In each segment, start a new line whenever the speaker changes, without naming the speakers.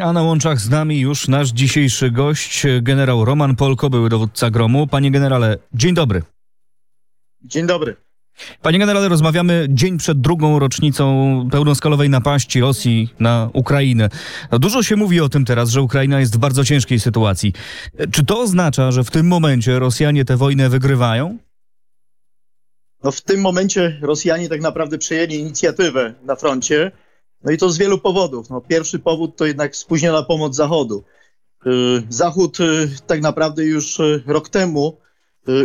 A na łączach z nami już nasz dzisiejszy gość, generał Roman Polko, były dowódca gromu. Panie generale, dzień dobry.
Dzień dobry.
Panie generale, rozmawiamy dzień przed drugą rocznicą pełnoskalowej napaści Rosji na Ukrainę. Dużo się mówi o tym teraz, że Ukraina jest w bardzo ciężkiej sytuacji. Czy to oznacza, że w tym momencie Rosjanie tę wojnę wygrywają?
No w tym momencie Rosjanie tak naprawdę przejęli inicjatywę na froncie. No i to z wielu powodów. No, pierwszy powód to jednak spóźniona pomoc Zachodu. Y, Zachód y, tak naprawdę już y, rok temu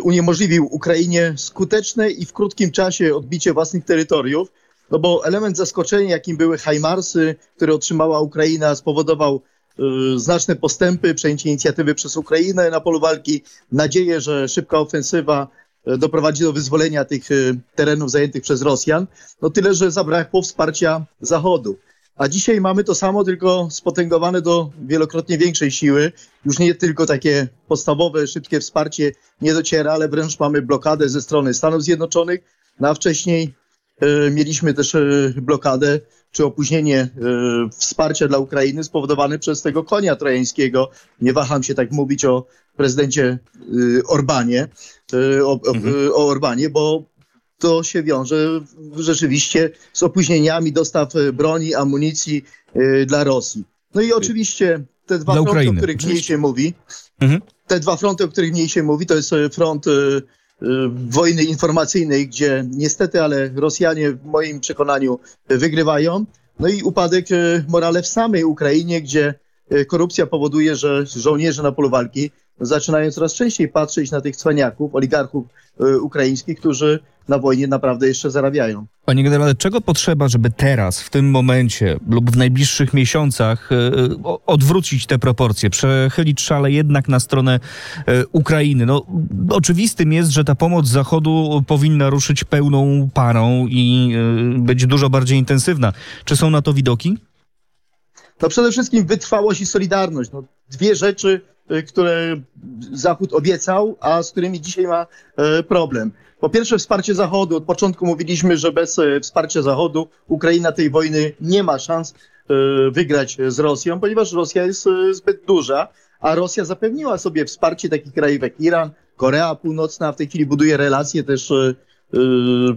uniemożliwił Ukrainie skuteczne i w krótkim czasie odbicie własnych terytoriów, no bo element zaskoczenia, jakim były Hajmarsy, które otrzymała Ukraina, spowodował znaczne postępy, przejęcie inicjatywy przez Ukrainę na polu walki, nadzieję, że szybka ofensywa doprowadzi do wyzwolenia tych y, terenów zajętych przez Rosjan. No tyle, że zabrakło wsparcia Zachodu. A dzisiaj mamy to samo, tylko spotęgowane do wielokrotnie większej siły. Już nie tylko takie podstawowe, szybkie wsparcie nie dociera, ale wręcz mamy blokadę ze strony Stanów Zjednoczonych. No a wcześniej y, mieliśmy też y, blokadę czy opóźnienie y, wsparcia dla Ukrainy spowodowane przez tego konia trojańskiego. Nie waham się tak mówić o prezydencie y, Orbanie, y, o, mhm. o Orbanie, bo to się wiąże rzeczywiście z opóźnieniami dostaw broni, amunicji dla Rosji. No i oczywiście te dwa fronty, o których mniej się mówi, mhm. te dwa fronty, o których mniej się mówi, to jest front wojny informacyjnej, gdzie niestety, ale Rosjanie w moim przekonaniu wygrywają. No i upadek morale w samej Ukrainie, gdzie korupcja powoduje, że żołnierze na polu walki zaczynają coraz częściej patrzeć na tych cwaniaków, oligarchów y, ukraińskich, którzy na wojnie naprawdę jeszcze zarabiają.
Panie generale, czego potrzeba, żeby teraz, w tym momencie lub w najbliższych miesiącach y, y, odwrócić te proporcje, przechylić szale jednak na stronę Ukrainy? No, oczywistym jest, że ta pomoc Zachodu powinna ruszyć pełną parą i być dużo bardziej intensywna. Czy są na to widoki?
No przede wszystkim wytrwałość i solidarność. No, dwie rzeczy, Y, które Zachód obiecał, a z którymi dzisiaj ma y, problem. Po pierwsze wsparcie Zachodu. Od początku mówiliśmy, że bez y, wsparcia Zachodu Ukraina tej wojny nie ma szans wygrać z Rosją, ponieważ Rosja jest zbyt duża, a Rosja zapewniła sobie wsparcie takich krajów jak Iran, Korea Północna, w tej chwili buduje relacje też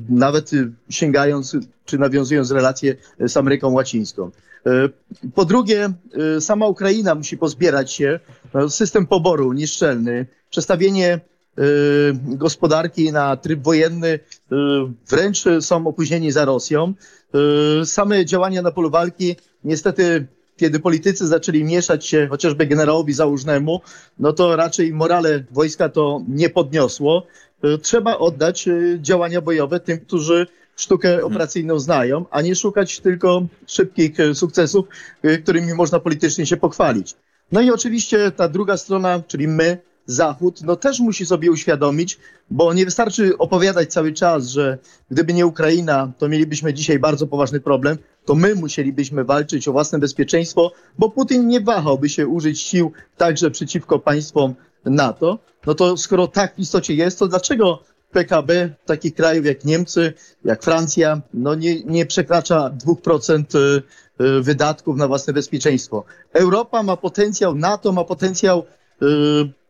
nawet sięgając czy nawiązując relacje z Ameryką Łacińską. E, po drugie, e, sama Ukraina musi pozbierać się. No, system poboru nieszczelny, przestawienie gospodarki na tryb wojenny, wręcz są opóźnieni za Rosją. Same działania na polu walki, niestety, kiedy politycy zaczęli mieszać się chociażby generałowi Załużnemu, no to raczej morale wojska to nie podniosło. Trzeba oddać działania bojowe tym, którzy sztukę operacyjną znają, a nie szukać tylko szybkich e, sukcesów, e, którymi można politycznie się pochwalić. No i oczywiście ta druga strona, czyli my, Zachód, no też musi sobie uświadomić, bo nie wystarczy opowiadać cały czas, że gdyby nie Ukraina, to mielibyśmy dzisiaj bardzo poważny problem, to my musielibyśmy walczyć o własne bezpieczeństwo, bo Putin nie wahałby się użyć sił także przeciwko państwom NATO. No to skoro tak w istocie jest, to dlaczego PKB takich krajów jak Niemcy, jak Francja, no nie, nie przekracza 2% y, y, wydatków na własne bezpieczeństwo. Europa ma potencjał, NATO ma potencjał y,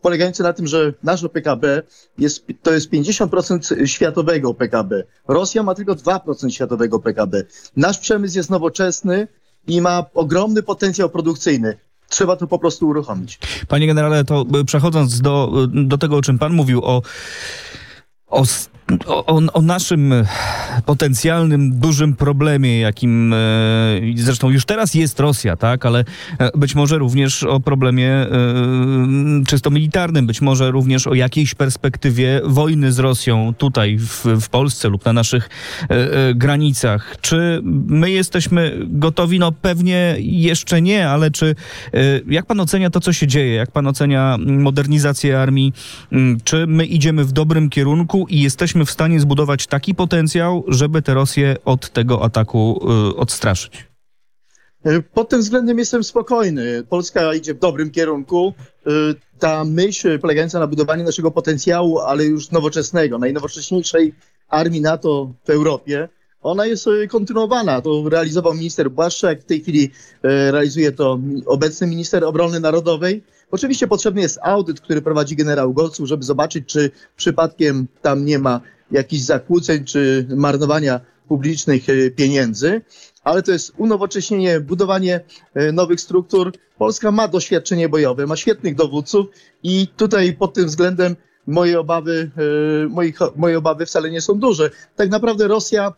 polegający na tym, że nasze PKB jest, to jest 50% światowego PKB. Rosja ma tylko 2% światowego PKB. Nasz przemysł jest nowoczesny i ma ogromny potencjał produkcyjny. Trzeba to po prostu uruchomić.
Panie generale, to przechodząc do, do tego, o czym pan mówił, o o o, o, naszym potencjalnym dużym problemie, jakim zresztą już teraz jest Rosja, tak, ale być może również o problemie czysto militarnym, być może również o jakiejś perspektywie wojny z Rosją tutaj w, w Polsce lub na naszych granicach. Czy my jesteśmy gotowi? No pewnie jeszcze nie, ale czy jak pan ocenia to, co się dzieje? Jak pan ocenia modernizację armii? Czy my idziemy w dobrym kierunku i jesteśmy w stanie zbudować taki potencjał, żeby tę Rosję od tego ataku y, odstraszyć?
Y, pod tym względem jestem spokojny. Polska idzie w dobrym kierunku. Y, ta myśl polegająca na budowaniu naszego potencjału, ale już nowoczesnego, najnowocześniejszej armii NATO w Europie, ona jest kontynuowana. To realizował minister Błaszczak, w tej chwili realizuje to obecny minister obrony narodowej. Oczywiście potrzebny jest audyt, który prowadzi generał Golcu, żeby zobaczyć, czy przypadkiem tam nie ma jakichś zakłóceń czy marnowania publicznych e, pieniędzy, ale to jest unowocześnienie, budowanie e, nowych struktur. Polska ma doświadczenie bojowe, ma świetnych dowódców i tutaj pod tym względem moje obawy, e, moje, obawy wcale nie są duże. Tak naprawdę Rosja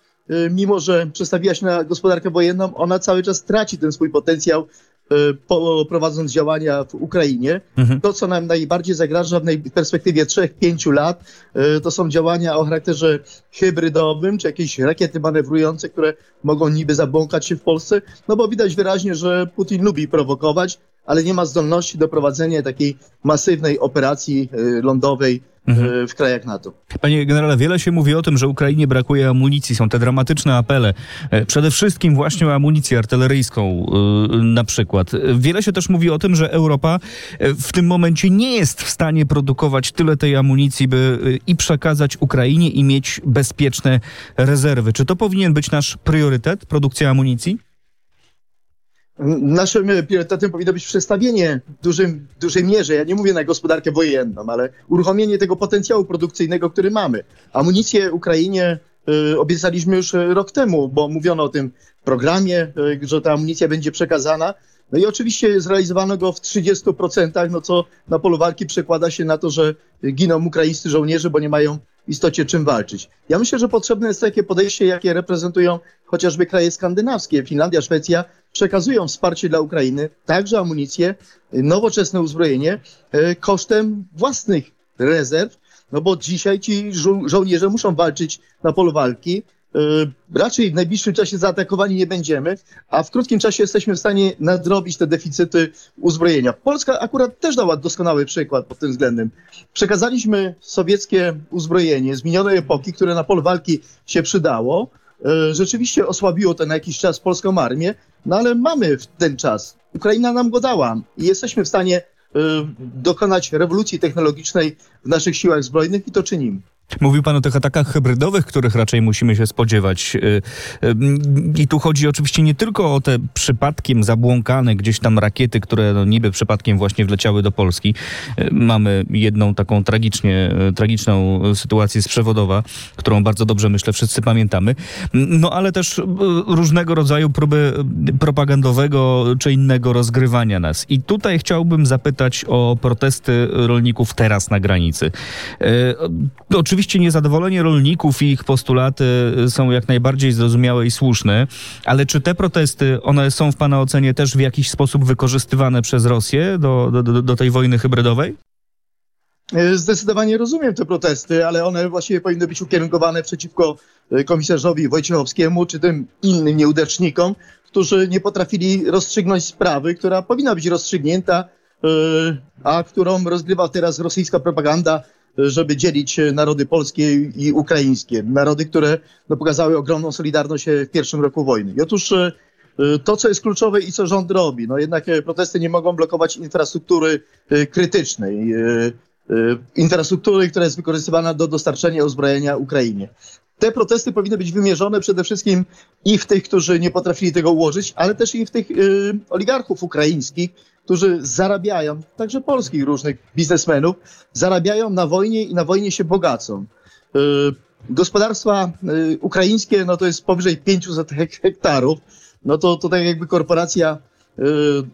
mimo że przestawiła się na gospodarkę wojenną, ona cały czas traci ten swój potencjał prowadząc działania w Ukrainie. Mhm. To, co nam najbardziej zagraża w perspektywie 3-5 lat, e, to są działania o charakterze hybrydowym, czy jakieś rakiety manewrujące, które mogą niby zabłąkać się w Polsce, no bo widać wyraźnie, że Putin lubi prowokować, ale nie ma zdolności do prowadzenia takiej masywnej operacji e, lądowej mhm. w krajach NATO.
Panie generale, wiele się mówi o tym, że Ukrainie brakuje amunicji. Są te dramatyczne apele. E, przede wszystkim właśnie o amunicję artyleryjską e, na przykład. Wiele się też mówi o tym, że Europa e, w tym momencie nie jest w stanie produkować tyle tej amunicji, by i przekazać Ukrainie i mieć bezpieczne rezerwy. Czy to powinien być nasz priorytet, produkcja amunicji?
Naszym priorytetem powinno być przestawienie w dużym, dużej mierze, ja nie mówię na gospodarkę wojenną, ale uruchomienie tego potencjału produkcyjnego, który mamy. Amunicję Ukrainie y, obiecaliśmy już rok temu, bo mówiono o tym programie, że ta amunicja będzie przekazana. No i oczywiście zrealizowano go w 30%, no co na polu walki przekłada się na to, że giną ukraińscy żołnierze, bo nie mają w istocie czym walczyć. Ja myślę, że potrzebne jest takie podejście, jakie reprezentują chociażby kraje skandynawskie. Żwecja Szwecja przekazują wsparcie dla Ukrainy, także amunicję, nowoczesne uzbrojenie e, kosztem własnych rezerw, no bo dzisiaj ci żo żołnierze muszą walczyć na polu walki, raczej w najbliższym czasie zaatakowani nie będziemy, a w krótkim czasie jesteśmy w stanie nadrobić te deficyty uzbrojenia. Polska akurat też dała doskonały przykład pod tym względem. Przekazaliśmy sowieckie uzbrojenie z minionej epoki, które na polu walki się przydało. Y, rzeczywiście osłabiło to na jakiś czas polską armię, no ale mamy ten czas. Ukraina nam go dała i jesteśmy w stanie y, dokonać rewolucji technologicznej w naszych siłach zbrojnych i to czynimy.
Mówił pan o tych atakach hybrydowych, których raczej musimy się spodziewać. Y, y, I tu chodzi oczywiście nie tylko o te przypadkiem zabłąkane gdzieś tam rakiety, które no niby przypadkiem właśnie wleciały do Polski. Y, mamy jedną taką tragicznie, tragiczną sytuację z przewodowa, którą bardzo dobrze myślę wszyscy pamiętamy. No ale też różnego rodzaju próby propagandowego czy innego rozgrywania nas. I tutaj chciałbym zapytać o protesty rolników teraz na granicy. Oczywiście Oczywiście niezadowolenie rolników i ich postulaty są jak najbardziej zrozumiałe i słuszne, ale czy te protesty, one są w Pana ocenie też w jakiś sposób wykorzystywane przez Rosję do, do, do tej wojny hybrydowej?
Zdecydowanie rozumiem te protesty, ale one właściwie powinny być ukierunkowane przeciwko e, komisarzowi Wojciechowskiemu czy tym innym nieudacznikom, którzy nie potrafili rozstrzygnąć sprawy, która powinna być rozstrzygnięta, a którą rozgrywa teraz rosyjska propaganda żeby dzielić narody polskie i ukraińskie. Narody, które no, pokazały ogromną solidarność w pierwszym roku wojny. I otóż e, to, co jest kluczowe i co rząd robi, no jednak e, protesty nie mogą blokować infrastruktury e, krytycznej, infrastruktury, która jest wykorzystywana do dostarczenia uzbrojenia Ukrainie. Te protesty powinny być wymierzone przede wszystkim i w tych, którzy nie potrafili tego ułożyć, ale też i w tych oligarchów ukraińskich, którzy zarabiają, także polskich różnych biznesmenów, zarabiają na wojnie i na wojnie się bogacą. Y, gospodarstwa y, ukraińskie, no to jest powyżej 500 hektarów, no to, to tak jakby korporacja y,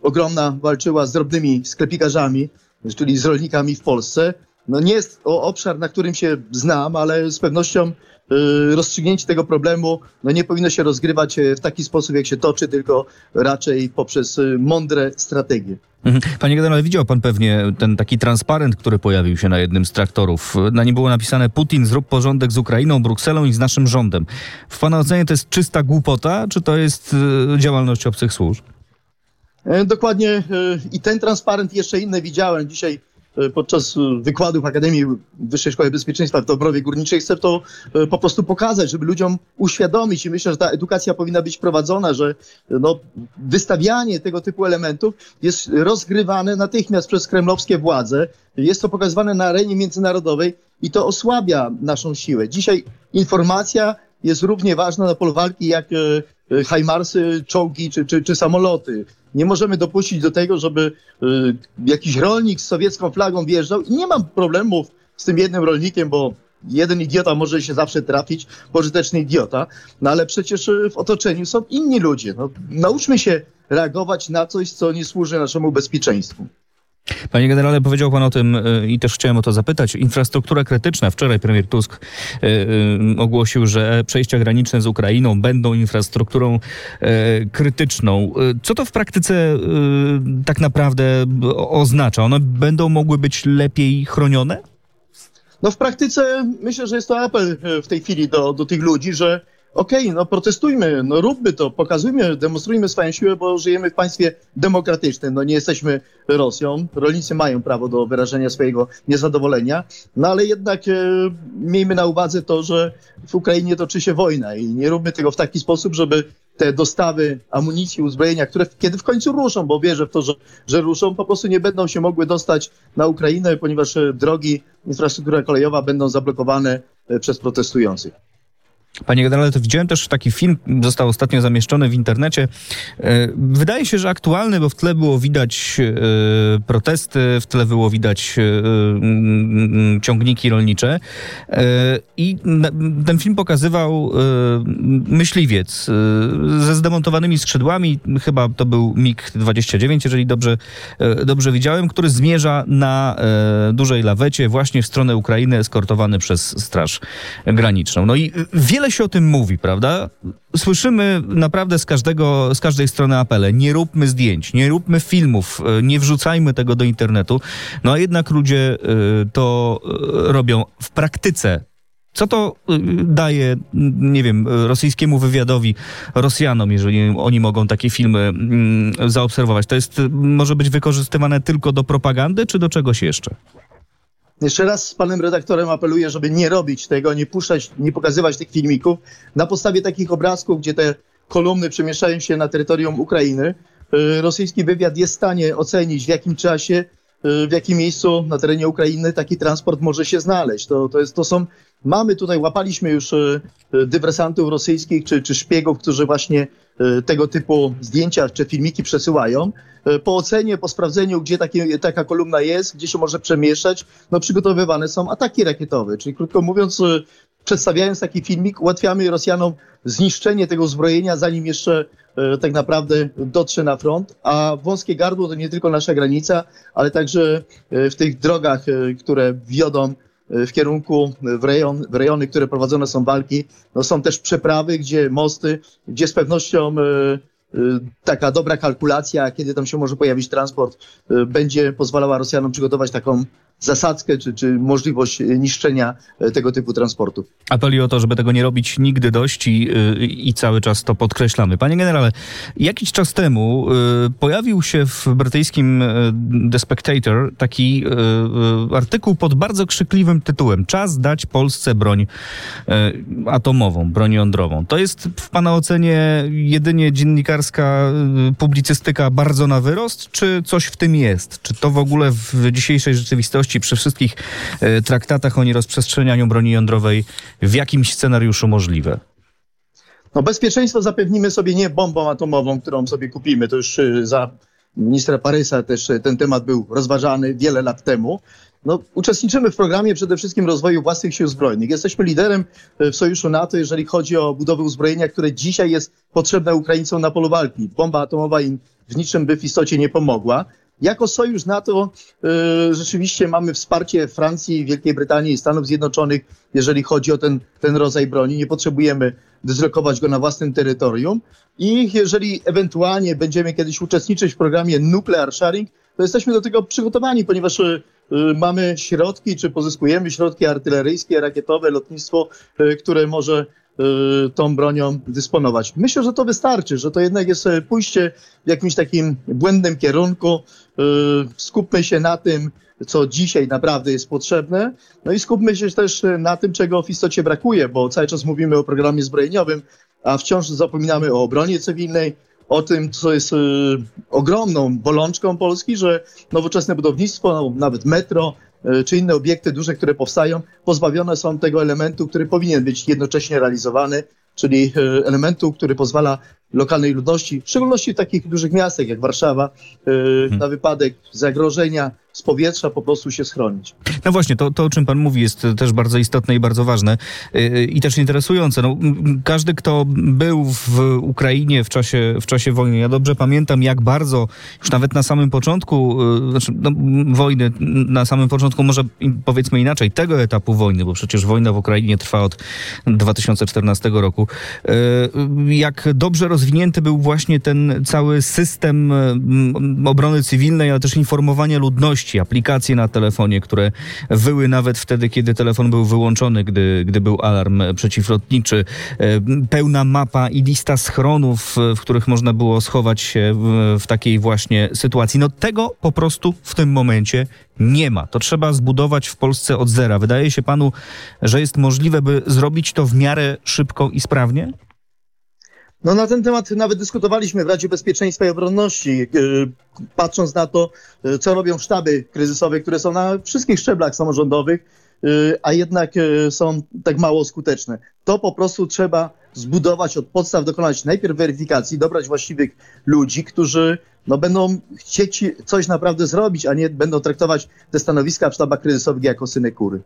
ogromna walczyła z drobnymi sklepikarzami, czyli z rolnikami w Polsce. No nie jest obszar, na którym się znam, ale z pewnością y, rozstrzygnięcie tego problemu no nie powinno się rozgrywać w taki sposób, jak się toczy, tylko raczej poprzez mądre strategie.
Mhm. Panie generale, widział pan pewnie ten taki transparent, który pojawił się na jednym z traktorów. Na nim było napisane Putin, zrób porządek z Ukrainą, Brukselą i z naszym rządem. W pana ocenie to jest czysta głupota, czy to jest y, działalność obcych służb?
E, dokładnie i ten transparent jeszcze inne widziałem. Dzisiaj podczas e, wykładów Akademii Wyższej Szkoły Bezpieczeństwa w Dobrowie Górniczej chcę to e, po prostu pokazać, żeby ludziom uświadomić i myślę, że ta edukacja powinna być prowadzona, że no, wystawianie tego typu elementów jest rozgrywane natychmiast przez kremlowskie władze. Jest to pokazywane na arenie międzynarodowej i to osłabia naszą siłę. Dzisiaj informacja jest równie ważna na polu walki jak hajmarsy, czołgi czy, czy, czy samoloty. Nie możemy dopuścić do tego, żeby y, jakiś rolnik z sowiecką flagą wjeżdżał i nie mam problemów z tym jednym rolnikiem, bo jeden idiota może się zawsze trafić, pożyteczny idiota, no ale przecież y, w otoczeniu są inni ludzie. No, nauczmy się reagować na coś, co nie służy naszemu bezpieczeństwu.
Panie generale, powiedział pan o tym e, i też chciałem o to zapytać. Infrastruktura krytyczna. Wczoraj premier Tusk e, e, ogłosił, że przejścia graniczne z Ukrainą będą infrastrukturą krytyczną. Co to w praktyce tak naprawdę oznacza? One będą mogły być lepiej chronione?
No w praktyce myślę, że jest to apel w tej chwili do, do tych ludzi, że okej, okay, no protestujmy, no róbmy to, pokazujmy, demonstrujmy swoją siłę, bo żyjemy w państwie demokratycznym, no nie jesteśmy Rosją, rolnicy mają prawo do wyrażenia swojego niezadowolenia, no ale jednak e, miejmy na uwadze to, że w Ukrainie toczy się wojna i nie róbmy tego w taki sposób, żeby te dostawy amunicji, uzbrojenia, które kiedy w końcu ruszą, bo wierzę w to, że, że ruszą, po prostu nie będą się mogły dostać na Ukrainę, ponieważ e, drogi, infrastruktura kolejowa będą zablokowane e, przez protestujących.
Panie generale, to widziałem też taki film, został ostatnio zamieszczony w internecie. E, wydaje się, że aktualny, bo w tle było widać e, protesty, w tle było widać e, ciągniki rolnicze i ten film pokazywał myśliwiec ze zdemontowanymi skrzydłami, chyba to był MiG-29, jeżeli dobrze, dobrze widziałem, który zmierza na dużej lawecie właśnie w stronę Ukrainy, eskortowany przez Straż Graniczną. No i wiele wiele się o tym mówi, prawda? Słyszymy naprawdę z, każdego, z każdej strony apele. Nie róbmy zdjęć, nie róbmy filmów, e, nie wrzucajmy tego do internetu. No a jednak ludzie e, to e, robią w praktyce. Co to daje, nie wiem, rosyjskiemu wywiadowi, Rosjanom, jeżeli oni mogą takie filmy mm, zaobserwować? To jest, może być wykorzystywane tylko do propagandy, czy do czegoś jeszcze?
Jeszcze raz z panem redaktorem apeluję, żeby nie robić tego, nie puszczać, nie pokazywać tych filmików. Na podstawie takich obrazków, gdzie te kolumny przemieszczają się na terytorium Ukrainy, y, rosyjski wywiad jest w stanie ocenić w jakim czasie, y, w jakim miejscu na terenie Ukrainy taki transport może się znaleźć. To, to, jest, to są, mamy tutaj, łapaliśmy już y, dywersantów rosyjskich czy, czy szpiegów, którzy właśnie tego typu zdjęcia czy filmiki przesyłają. E, po ocenie, po sprawdzeniu, gdzie taka kolumna jest, gdzie się może przemieszczać, no przygotowywane są ataki rakietowe. Czyli krótko mówiąc, e, przedstawiając taki filmik, ułatwiamy Rosjanom zniszczenie tego uzbrojenia, zanim jeszcze e, tak naprawdę dotrze na front, a wąskie gardło to nie tylko nasza granica, ale także w tych drogach, które wiodą w kierunku, w, rejon, w rejony, które prowadzone są walki, no są też przeprawy, gdzie mosty, gdzie z pewnością Y, taka dobra kalkulacja, kiedy tam się może pojawić transport, y, będzie pozwalała Rosjanom przygotować taką zasadzkę czy, czy możliwość niszczenia e, tego typu transportu.
Apeli o to, żeby tego nie robić nigdy dość i, y, i cały czas to podkreślamy. Panie generale, jakiś czas temu pojawił się w brytyjskim The Spectator taki artykuł pod bardzo krzykliwym tytułem Czas dać Polsce broń atomową, broń jądrową. To jest w Pana ocenie jedynie dziennikarska publicystyka bardzo na wyrost, czy coś w tym jest? Czy to w ogóle w dzisiejszej rzeczywistości przy wszystkich e, traktatach o nierozprzestrzenianiu broni jądrowej w jakimś scenariuszu możliwe?
No bezpieczeństwo zapewnimy sobie nie bombą atomową, którą sobie kupimy. To już e, za ministra Parysa też e, ten temat był rozważany wiele lat temu. No, uczestniczymy w programie przede wszystkim rozwoju własnych sił zbrojnych. Jesteśmy liderem w sojuszu NATO, jeżeli chodzi o budowę uzbrojenia, które dzisiaj jest potrzebne Ukraińcom na polu walki. Bomba atomowa im w niczym by w istocie nie pomogła. Jako sojusz NATO y, rzeczywiście mamy wsparcie Francji, Wielkiej Brytanii i Stanów Zjednoczonych, jeżeli chodzi o ten, ten rodzaj broni. Nie potrzebujemy dyslokować go na własnym terytorium. I jeżeli ewentualnie będziemy kiedyś uczestniczyć w programie Nuclear Sharing, to jesteśmy do tego przygotowani, ponieważ y, mamy środki, czy pozyskujemy środki artyleryjskie, rakietowe, lotnictwo, y, które może tą bronią dysponować. Myślę, że to wystarczy, że to jednak jest e, pójście w jakimś takim błędnym kierunku. Y, Skupmy się na tym, co dzisiaj naprawdę jest potrzebne. No i skupmy się też na tym, czego w istocie brakuje, bo cały czas mówimy o programie zbrojeniowym, a wciąż zapominamy o obronie cywilnej, o tym, co jest y, ogromną bolączką Polski, że nowoczesne budownictwo, no, nawet metro, y, czy inne obiekty duże, które powstają, pozbawione są tego elementu, który powinien być jednocześnie realizowany, czyli y, elementu, który pozwala lokalnej ludności, w szczególności w takich dużych miastach jak Warszawa, y, na wypadek zagrożenia z powietrza po prostu się schronić.
No właśnie, to, to o czym pan mówi jest też bardzo istotne i bardzo ważne yy, i też interesujące. No, każdy, kto był w Ukrainie w czasie, w czasie wojny, ja dobrze pamiętam, jak bardzo już nawet na samym początku, yy, znaczy no, wojny, na samym początku może powiedzmy inaczej, tego etapu wojny, bo przecież wojna w Ukrainie trwa od 2014 roku, yy, jak dobrze rozwinięty był właśnie ten cały system mm, obrony cywilnej, ale też informowania ludności, aplikacje na telefonie, które wyły nawet wtedy, kiedy telefon był wyłączony, gdy, gdy był alarm przeciwlotniczy, e, pełna mapa i lista schronów, e, w których można było schować się w, w takiej właśnie sytuacji. No tego po prostu w tym momencie nie ma. To trzeba zbudować w Polsce od zera. Wydaje się panu, że jest możliwe, by zrobić to w miarę szybko i sprawnie?
No na ten temat nawet dyskutowaliśmy w Radzie Bezpieczeństwa i Obronności, yy, patrząc na to, yy, co robią sztaby kryzysowe, które są na wszystkich szczeblach samorządowych, yy, a jednak są tak mało skuteczne. To po prostu trzeba zbudować od podstaw, dokonać najpierw weryfikacji, dobrać właściwych ludzi, którzy no, będą chcieć coś naprawdę zrobić, a nie będą traktować te stanowiska w sztabach kryzysowych jako synekury.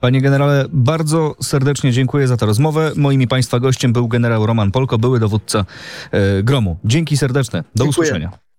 Panie generale, bardzo serdecznie dziękuję za tę rozmowę. Moim i Państwa gościem był generał Roman Polko, były dowódca e, Gromu. Dzięki serdeczne. Do
Dziękuję.
usłyszenia.